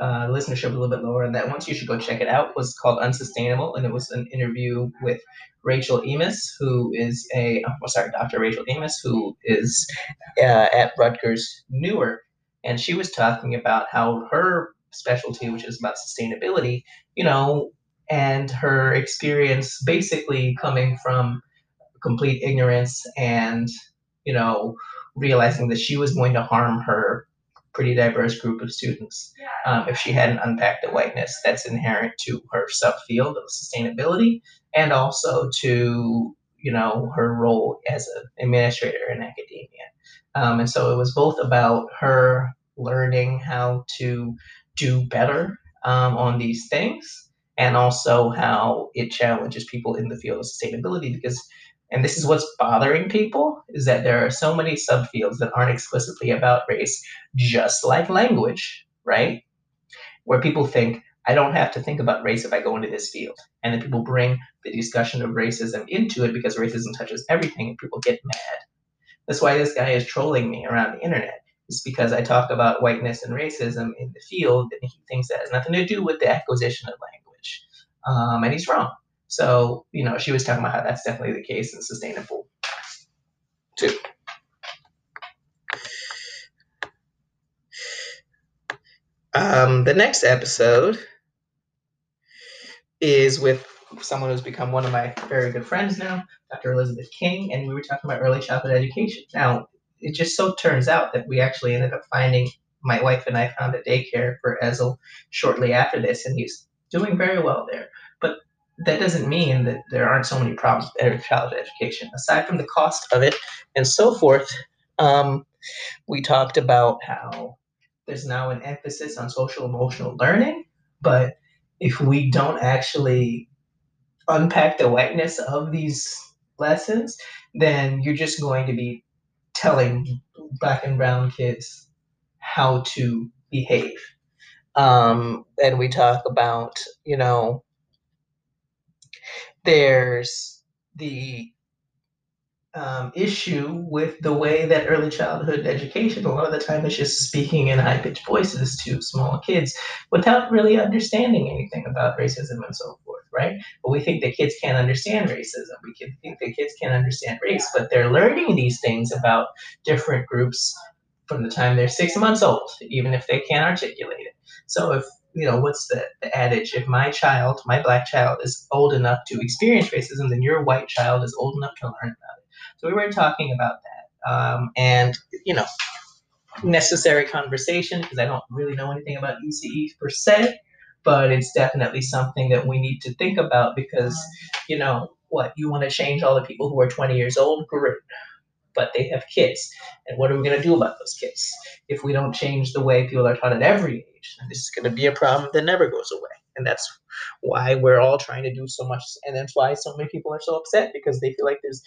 uh, listenership a little bit lower on that one, so you should go check it out. It was called Unsustainable, and it was an interview with Rachel Emas, who is a, oh, sorry, Dr. Rachel Emas, who is uh, at Rutgers Newark, and she was talking about how her specialty, which is about sustainability, you know, and her experience basically coming from complete ignorance and, you know, realizing that she was going to harm her pretty diverse group of students. Um, if she hadn't unpacked the whiteness that's inherent to her subfield of sustainability and also to you know her role as an administrator in academia. Um, and so it was both about her learning how to do better um, on these things and also how it challenges people in the field of sustainability because and this is what's bothering people is that there are so many subfields that aren't explicitly about race just like language right where people think I don't have to think about race if I go into this field. And then people bring the discussion of racism into it because racism touches everything and people get mad. That's why this guy is trolling me around the internet. It's because I talk about whiteness and racism in the field and he thinks that has nothing to do with the acquisition of language. Um, and he's wrong. So, you know, she was talking about how that's definitely the case and sustainable too. Um, the next episode is with someone who's become one of my very good friends now, Dr. Elizabeth King, and we were talking about early childhood education. Now, it just so turns out that we actually ended up finding my wife and I found a daycare for Ezel shortly after this, and he's doing very well there. That doesn't mean that there aren't so many problems with childhood education. Aside from the cost of it and so forth, um, we talked about how there's now an emphasis on social emotional learning, but if we don't actually unpack the whiteness of these lessons, then you're just going to be telling black and brown kids how to behave. Um, and we talk about, you know, there's the um, issue with the way that early childhood education, a lot of the time, is just speaking in high pitched voices to small kids without really understanding anything about racism and so forth, right? But we think that kids can't understand racism. We can think that kids can't understand race, but they're learning these things about different groups from the time they're six months old, even if they can't articulate it. So if you know, what's the, the adage? If my child, my black child, is old enough to experience racism, then your white child is old enough to learn about it. So we were talking about that. Um, and, you know, necessary conversation because I don't really know anything about ECE per se, but it's definitely something that we need to think about because, you know, what, you want to change all the people who are 20 years old? Great. But they have kids. And what are we going to do about those kids? If we don't change the way people are taught at every age, this is going to be a problem that never goes away. And that's why we're all trying to do so much. And that's why so many people are so upset because they feel like there's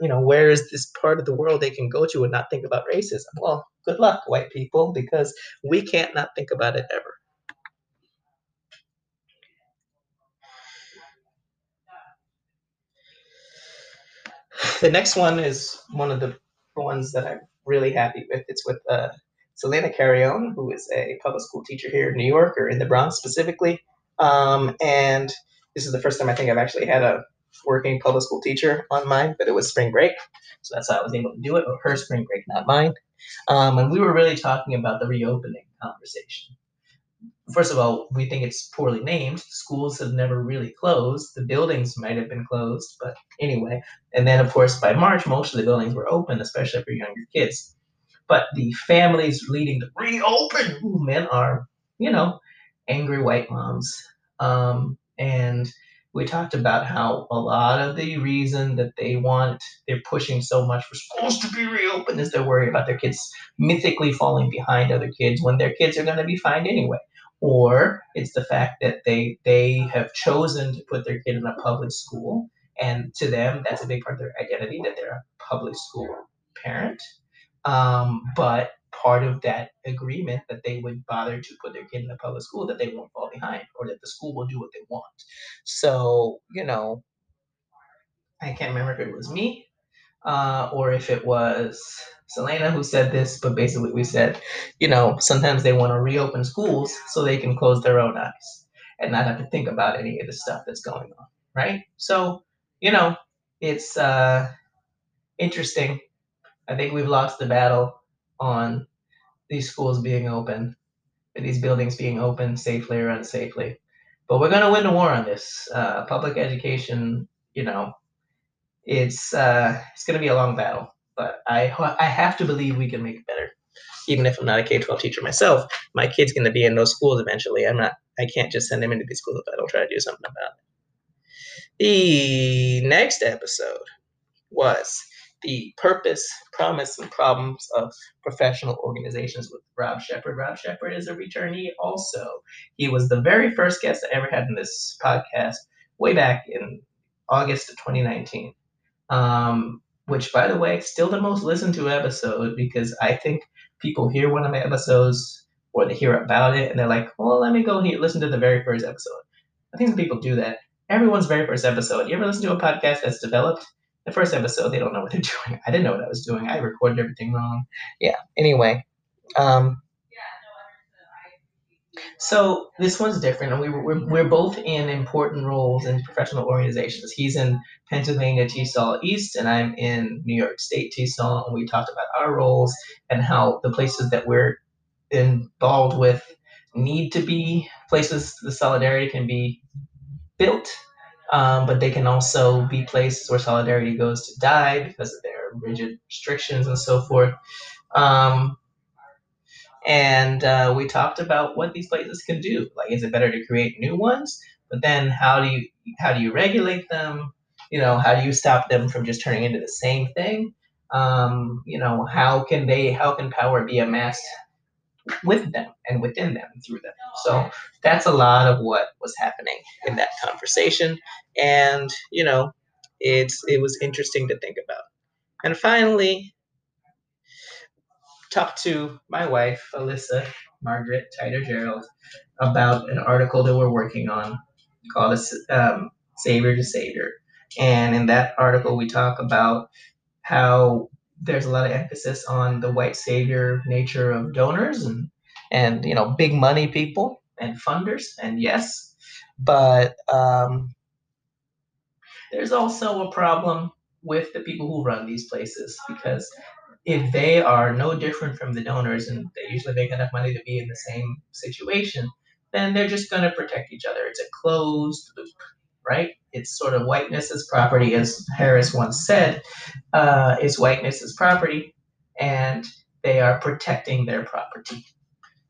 you know, where is this part of the world they can go to and not think about racism? Well, good luck, white people, because we can't not think about it ever. The next one is one of the ones that I'm really happy with. It's with uh, Selena Carrion, who is a public school teacher here in New York or in the Bronx specifically. Um, and this is the first time I think I've actually had a working public school teacher on mine, but it was spring break. So that's how I was able to do it, or her spring break, not mine. Um, and we were really talking about the reopening conversation. First of all, we think it's poorly named. Schools have never really closed. The buildings might have been closed, but anyway. And then, of course, by March, most of the buildings were open, especially for younger kids. But the families leading the reopen movement are, you know, angry white moms. Um, and we talked about how a lot of the reason that they want they're pushing so much for schools to be reopened is they're worried about their kids mythically falling behind other kids when their kids are going to be fine anyway or it's the fact that they they have chosen to put their kid in a public school and to them that's a big part of their identity that they're a public school parent um, but part of that agreement that they would bother to put their kid in a public school that they won't fall behind or that the school will do what they want. So, you know, I can't remember if it was me uh, or if it was Selena who said this, but basically we said, you know, sometimes they want to reopen schools so they can close their own eyes and not have to think about any of the stuff that's going on, right? So, you know, it's uh, interesting. I think we've lost the battle on these schools being open, these buildings being open safely or unsafely. But we're going to win the war on this. Uh, public education, you know, it's uh, it's going to be a long battle. But I I have to believe we can make it better. Even if I'm not a K-12 teacher myself, my kid's going to be in those schools eventually. I'm not. I can't just send him into these schools if I don't try to do something about it. The next episode was the purpose, promise, and problems of professional organizations with Rob Shepard. Rob Shepard is a returnee also. He was the very first guest I ever had in this podcast way back in August of 2019. Um, which, by the way, still the most listened to episode because I think people hear one of my episodes or they hear about it and they're like, well, let me go here, listen to the very first episode. I think some people do that. Everyone's very first episode. You ever listen to a podcast that's developed? The first episode, they don't know what they're doing. I didn't know what I was doing. I recorded everything wrong. Yeah. Anyway, um, so this one's different, and we, we're, we're both in important roles in professional organizations. He's in Pennsylvania TESOL East, and I'm in New York State TESOL, and we talked about our roles and how the places that we're involved with need to be places the solidarity can be built, um, but they can also be places where solidarity goes to die because of their rigid restrictions and so forth. Um, and uh, we talked about what these places can do. Like, is it better to create new ones? But then, how do you how do you regulate them? You know, how do you stop them from just turning into the same thing? Um, you know, how can they how can power be amassed with them and within them through them? So that's a lot of what was happening in that conversation, and you know, it's it was interesting to think about. And finally, talked to my wife, Alyssa Margaret Tyler Gerald, about an article that we're working on called um, Savior to Savior. And in that article, we talk about how there's a lot of emphasis on the white savior nature of donors and and you know big money people and funders and yes but um, there's also a problem with the people who run these places because if they are no different from the donors and they usually make enough money to be in the same situation, then they're just going to protect each other. It's a closed loop, right? It's sort of whiteness as property, as Harris once said, uh, is whiteness as property, and they are protecting their property.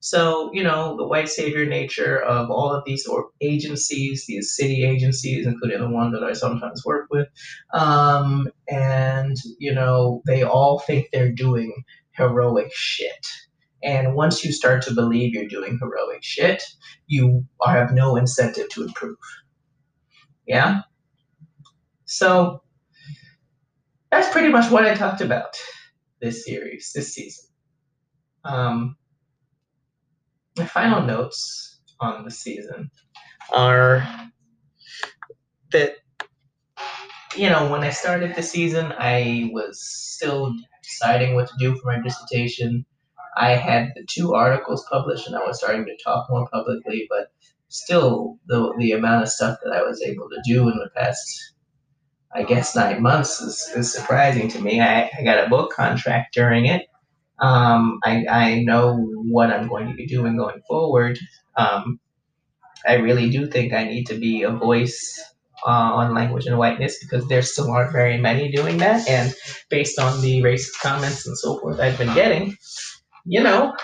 So, you know, the white savior nature of all of these agencies, these city agencies, including the one that I sometimes work with, um, and, you know, they all think they're doing heroic shit. And once you start to believe you're doing heroic shit, you have no incentive to improve. Yeah? So, that's pretty much what I talked about this series, this season. Um, my final notes on the season are that you know when I started the season, I was still deciding what to do for my dissertation. I had the two articles published, and I was starting to talk more publicly, but still, the the amount of stuff that I was able to do in the past I guess nine months is, is surprising to me. I, I got a book contract during it. Um, I, I know what I'm going to be doing going forward. Um, I really do think I need to be a voice uh, on language and whiteness because there still aren't very many doing that. And based on the racist comments and so forth I've been getting, you know,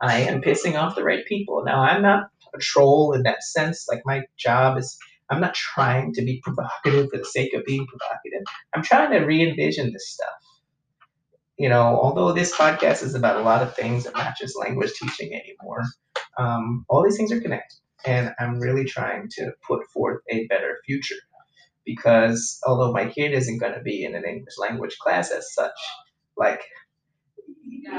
I am pissing off the right people. Now, I'm not a troll in that sense. Like, my job is, I'm not trying to be provocative for the sake of being provocative. I'm trying to re envision this stuff you know, although this podcast is about a lot of things and not just language teaching anymore, um, all these things are connected. And I'm really trying to put forth a better future because although my kid isn't going to be in an English language class as such, like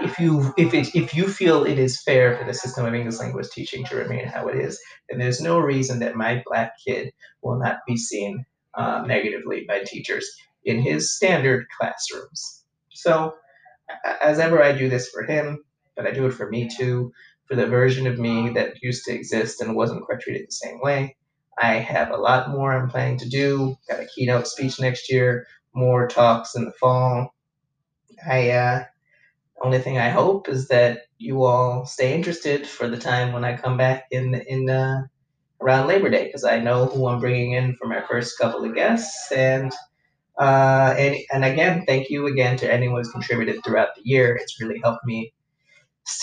if you if it if you feel it is fair for the system of English language teaching to remain how it is, then there's no reason that my black kid will not be seen uh, negatively by teachers in his standard classrooms. So as ever, I do this for him, but I do it for me too, for the version of me that used to exist and wasn't quite treated the same way. I have a lot more I'm planning to do. Got a keynote speech next year, more talks in the fall. I uh, only thing I hope is that you all stay interested for the time when I come back in in uh, around Labor Day because I know who I'm bringing in for my first couple of guests and uh, and, and again, thank you again to anyone who's contributed throughout the year. It's really helped me,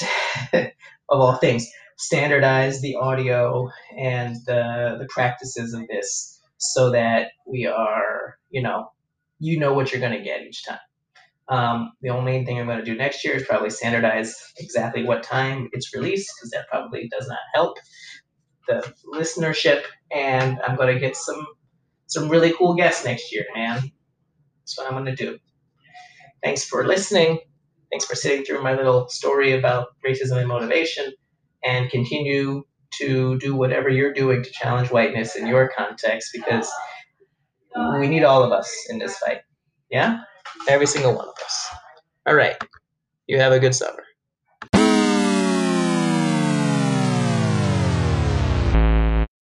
of all things, standardize the audio and the, the practices of this so that we are, you know, you know what you're going to get each time. Um, the only thing I'm going to do next year is probably standardize exactly what time it's released because that probably does not help the listenership. And I'm going to get some some really cool guests next year, man. That's what I'm going to do. Thanks for listening. Thanks for sitting through my little story about racism and motivation. and continue to do whatever you're doing to challenge whiteness in your context because we need all of us in this fight. Yeah? Every single one of us. All right. You have a good summer.